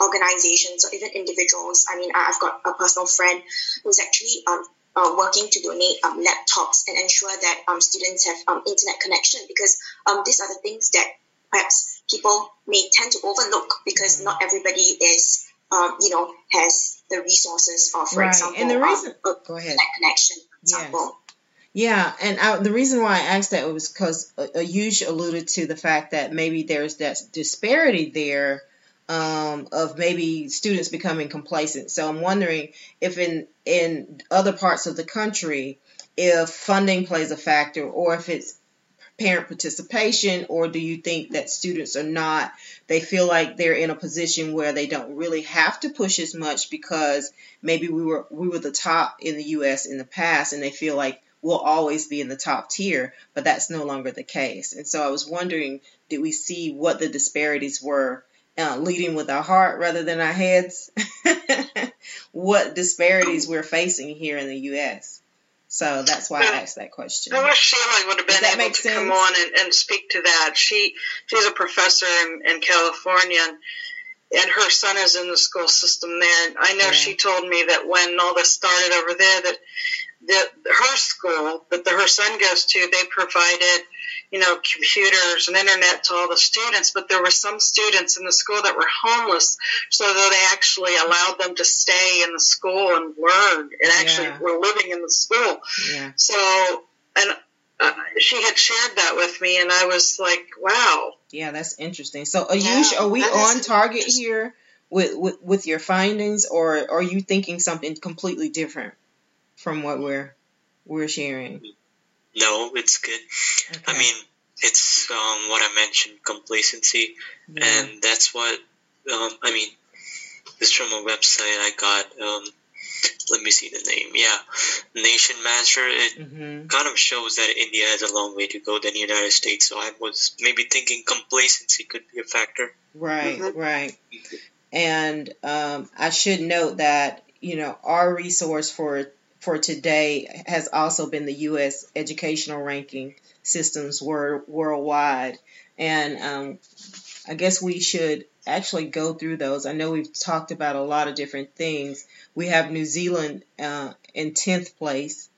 organizations or even individuals. I mean, I've got a personal friend who's actually um, uh, working to donate um, laptops and ensure that um, students have um, internet connection because um, these are the things that perhaps people may tend to overlook because not everybody is, um, you know, has the resources for, for right. example, and the reason, um, go ahead. connection, for example. Yes. Yeah, and I, the reason why I asked that was because uh, Ayush alluded to the fact that maybe there's that disparity there um, of maybe students becoming complacent. So I'm wondering if in in other parts of the country, if funding plays a factor, or if it's parent participation, or do you think that students are not? They feel like they're in a position where they don't really have to push as much because maybe we were we were the top in the U.S. in the past, and they feel like we'll always be in the top tier, but that's no longer the case. And so I was wondering, did we see what the disparities were uh, leading with our heart rather than our heads, what disparities we're facing here in the U.S. So that's why I asked that question. I wish Sheila would have been able to sense? come on and, and, speak to that. She she's a professor in, in California, and, and, her son is in the school system there. And I know yeah. she told me that when all this started over there, that the, her school that the, her son goes to, they provided you know, computers and internet to all the students, but there were some students in the school that were homeless, so they actually allowed them to stay in the school and learn and actually yeah. were living in the school. Yeah. So, and uh, she had shared that with me, and I was like, wow. Yeah, that's interesting. So, Ayush, yeah, are we on target here with, with, with your findings, or are you thinking something completely different from what we're we're sharing? No, it's good. Okay. I mean, it's um, what I mentioned, complacency, yeah. and that's what um, I mean. This from a website I got. Um, let me see the name. Yeah, Nation Master. It mm-hmm. kind of shows that India has a long way to go than the United States. So I was maybe thinking complacency could be a factor. Right, mm-hmm. right. And um, I should note that you know our resource for for today has also been the U.S. educational ranking systems wor- worldwide. And um, I guess we should actually go through those. I know we've talked about a lot of different things. We have New Zealand uh, in 10th place,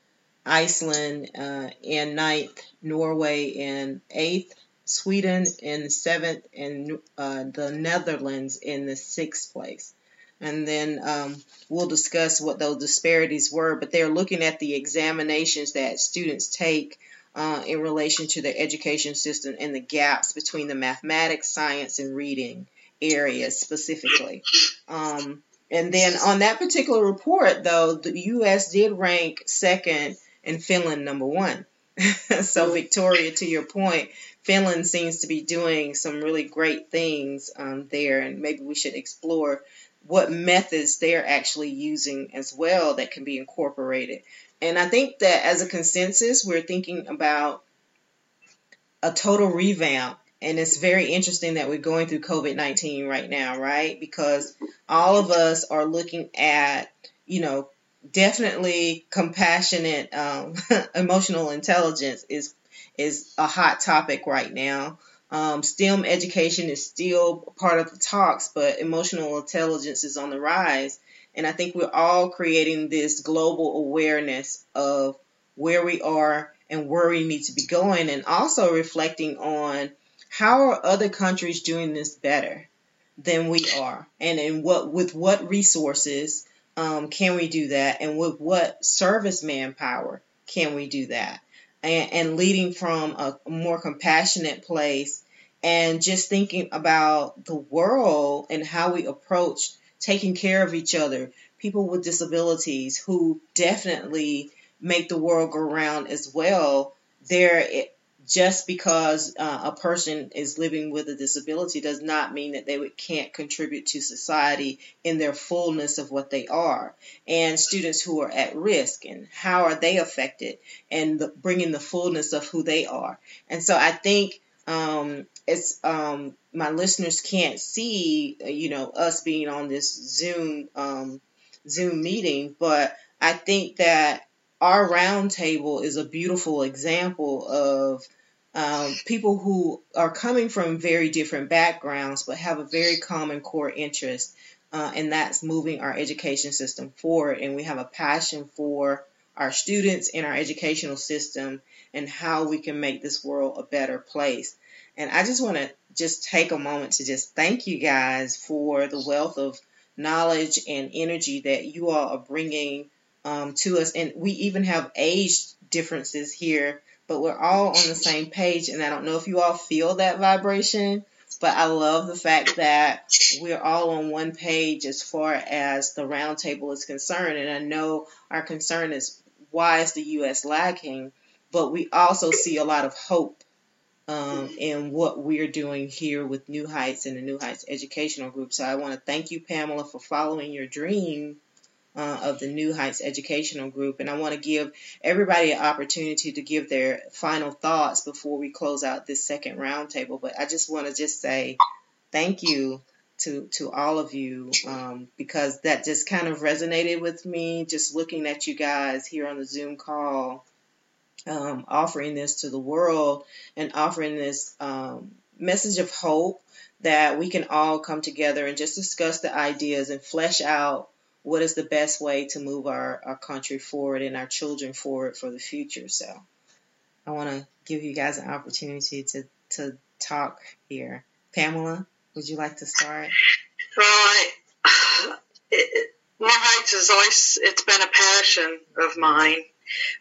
Iceland uh, in ninth, Norway in eighth, Sweden in seventh, and uh, the Netherlands in the sixth place. And then um, we'll discuss what those disparities were, but they're looking at the examinations that students take uh, in relation to the education system and the gaps between the mathematics, science, and reading areas specifically. Um, and then on that particular report, though, the U.S. did rank second and Finland number one. so, Victoria, to your point, Finland seems to be doing some really great things um, there, and maybe we should explore what methods they're actually using as well that can be incorporated. And I think that as a consensus, we're thinking about a total revamp. And it's very interesting that we're going through COVID 19 right now, right? Because all of us are looking at, you know, definitely compassionate um, emotional intelligence is is a hot topic right now. Um, STEM education is still part of the talks, but emotional intelligence is on the rise. And I think we're all creating this global awareness of where we are and where we need to be going, and also reflecting on how are other countries doing this better than we are, and in what with what resources um, can we do that? And with what service manpower can we do that? And, leading from a more compassionate place and just thinking about the world and how we approach taking care of each other, people with disabilities who definitely make the world go round as well. There, just because uh, a person is living with a disability does not mean that they can't contribute to society in their fullness of what they are. And students who are at risk and how are they affected and the, bringing the fullness of who they are. And so I think um, it's um, my listeners can't see, you know, us being on this Zoom um, Zoom meeting, but I think that our roundtable is a beautiful example of um, people who are coming from very different backgrounds but have a very common core interest, uh, and that's moving our education system forward. And we have a passion for our students and our educational system and how we can make this world a better place. And I just want to just take a moment to just thank you guys for the wealth of knowledge and energy that you all are bringing um, to us. And we even have age differences here but we're all on the same page. And I don't know if you all feel that vibration, but I love the fact that we're all on one page as far as the roundtable is concerned. And I know our concern is why is the U.S. lacking, but we also see a lot of hope um, in what we're doing here with New Heights and the New Heights Educational Group. So I want to thank you, Pamela, for following your dream uh, of the New Heights Educational Group. And I want to give everybody an opportunity to give their final thoughts before we close out this second roundtable. But I just want to just say thank you to to all of you um, because that just kind of resonated with me. Just looking at you guys here on the Zoom call, um, offering this to the world and offering this um, message of hope that we can all come together and just discuss the ideas and flesh out what is the best way to move our, our country forward and our children forward for the future. So I want to give you guys an opportunity to, to talk here. Pamela, would you like to start? Well, I, it, More Heights is always, it's been a passion of mine.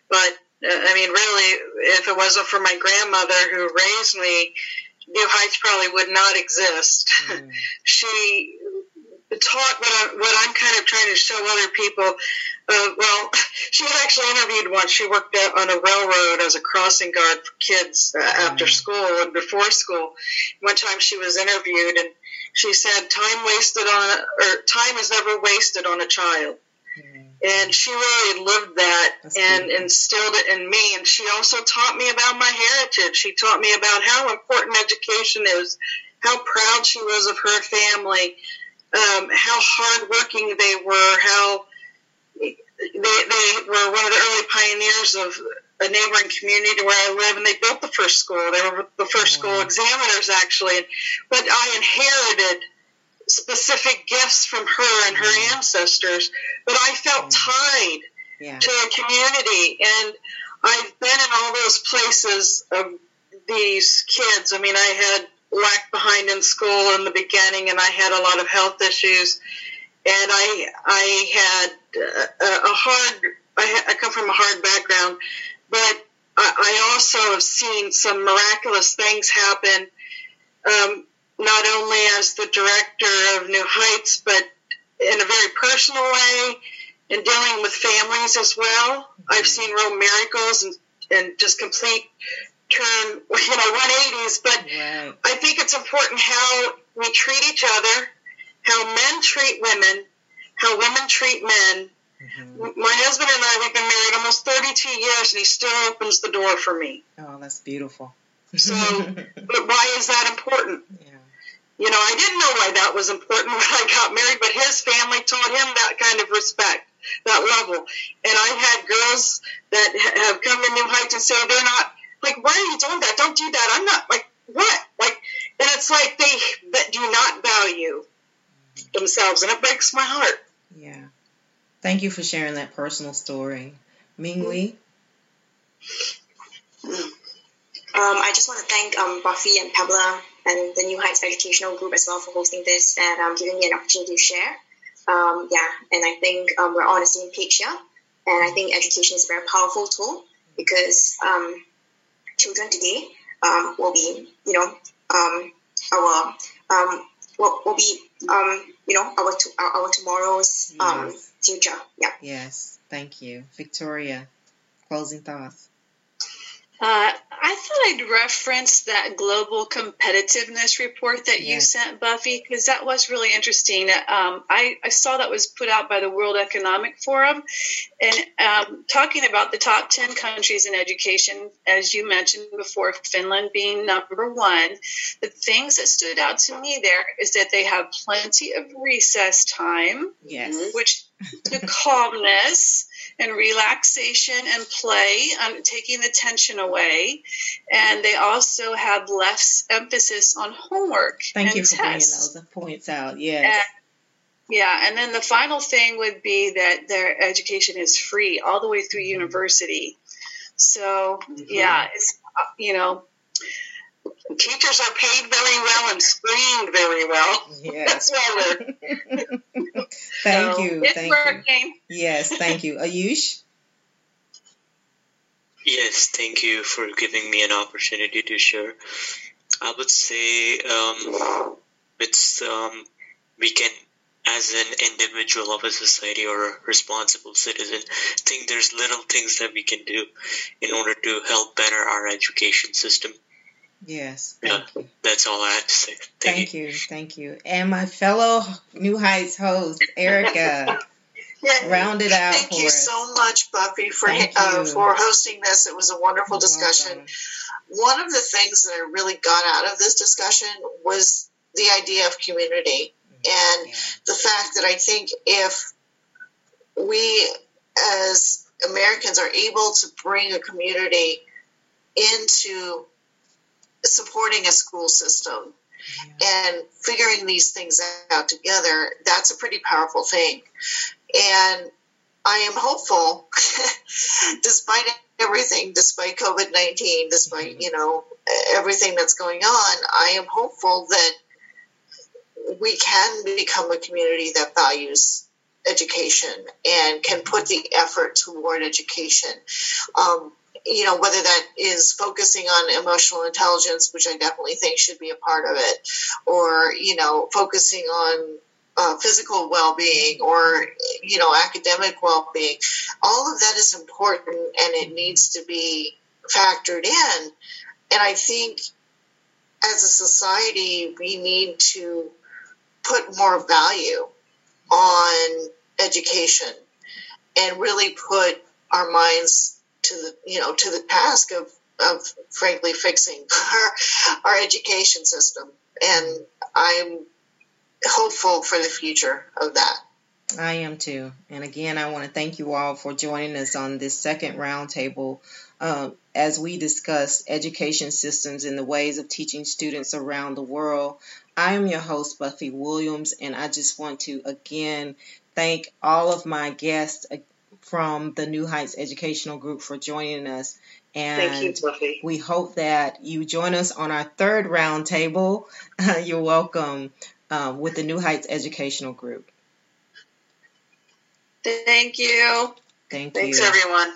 But, uh, I mean, really, if it wasn't for my grandmother who raised me, New Heights probably would not exist. Mm. she taught what, I, what I'm kind of trying to show other people. Uh, well, she was actually interviewed once. She worked on a railroad as a crossing guard for kids uh, after school and before school. One time she was interviewed and she said, "Time wasted on or time is never wasted on a child." And she really lived that That's and instilled it in me. And she also taught me about my heritage. She taught me about how important education is, how proud she was of her family, um, how hardworking they were, how they, they were one of the early pioneers of a neighboring community where I live, and they built the first school. They were the first school examiners, actually. But I inherited specific gifts from her and her ancestors, but I felt tied yeah. to a community. And I've been in all those places of these kids. I mean, I had lagged behind in school in the beginning, and I had a lot of health issues, and I I had a, a hard. I, I come from a hard background, but I, also have seen some miraculous things happen. Um, not only as the director of New Heights, but in a very personal way, in dealing with families as well. Mm-hmm. I've seen real miracles and, and just complete turn, you know, 180s. But right. I think it's important how we treat each other, how men treat women, how women treat men. Mm-hmm. My husband and I, we've been married almost 32 years, and he still opens the door for me. Oh, that's beautiful. so, but why is that important? Yeah. You know, I didn't know why that was important when I got married, but his family taught him that kind of respect, that level. And I've had girls that have come to New Heights and say they're not like, why are you doing that? Don't do that. I'm not like what? Like, and it's like they that do not value themselves, and it breaks my heart. Yeah. Thank you for sharing that personal story, Ming Lee. Um, I just want to thank um, Buffy and Pamela and the New Heights Educational Group as well for hosting this and um, giving me an opportunity to share. Um, yeah, and I think um, we're on the same page here. And I think education is a very powerful tool because um, children today um, will be, you know, um, our um, will, will be, um, you know, our to, our, tomorrow's um, yes. future. Yeah. Yes. Thank you, Victoria. Closing thoughts. Uh, I thought I'd reference that global competitiveness report that you sent, Buffy, because that was really interesting. Um, I, I, saw that was put out by the World Economic Forum, and um, talking about the top 10 countries in education, as you mentioned before, Finland being number one. The things that stood out to me there is that they have plenty of recess time, yes. which to calmness and relaxation and play, um, taking the tension away. And they also have less emphasis on homework. Thank and you for tests. bringing those points out. Yes. And, yeah, and then the final thing would be that their education is free all the way through university. So, mm-hmm. yeah, it's, uh, you know, teachers are paid very well and screened very well. Yes. That's why thank so you. It's thank working. you. Yes, thank you. Ayush? Yes, thank you for giving me an opportunity to share. I would say um, it's um, we can, as an individual of a society or a responsible citizen, think there's little things that we can do in order to help better our education system. Yes. Yeah, that's all I have to say. Thank, thank you. you. Thank you. And my fellow New Heights host, Erica. yeah. Round it out. Thank you us. so much, Buffy, for uh, for hosting this. It was a wonderful You're discussion. Welcome. One of the things that I really got out of this discussion was the idea of community mm-hmm. and yeah. the fact that I think if we as Americans are able to bring a community into supporting a school system and figuring these things out together, that's a pretty powerful thing. And I am hopeful, despite everything, despite COVID 19, despite, mm-hmm. you know, everything that's going on, I am hopeful that we can become a community that values education and can put the effort toward education. Um, you know, whether that is focusing on emotional intelligence, which I definitely think should be a part of it, or, you know, focusing on uh, physical well-being or you know academic well-being all of that is important and it needs to be factored in. And i think as a society we need to put more value on education and really put our minds to the you know to the task of of frankly fixing our our education system, and I'm hopeful for the future of that. I am too. And again, I want to thank you all for joining us on this second roundtable um, as we discuss education systems and the ways of teaching students around the world. I am your host, Buffy Williams, and I just want to again thank all of my guests from the New Heights Educational Group for joining us. And Thank you, Buffy. We hope that you join us on our third roundtable. You're welcome um, with the New Heights Educational Group. Thank you. Thank Thanks, you. everyone.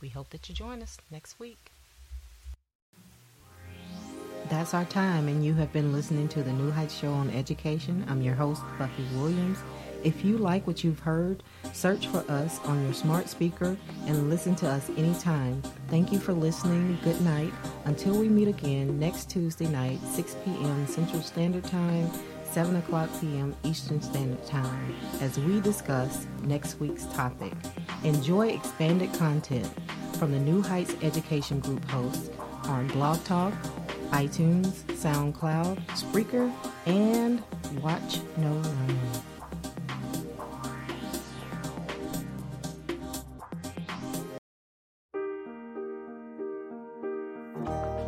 We hope that you join us next week. That's our time, and you have been listening to the New Heights Show on Education. I'm your host, Buffy Williams. If you like what you've heard, search for us on your smart speaker and listen to us anytime. Thank you for listening. Good night. Until we meet again next Tuesday night, 6 p.m. Central Standard Time, 7 o'clock p.m. Eastern Standard Time, as we discuss next week's topic. Enjoy expanded content from the New Heights Education Group hosts on Blog Talk, iTunes, SoundCloud, Spreaker, and Watch No Learn.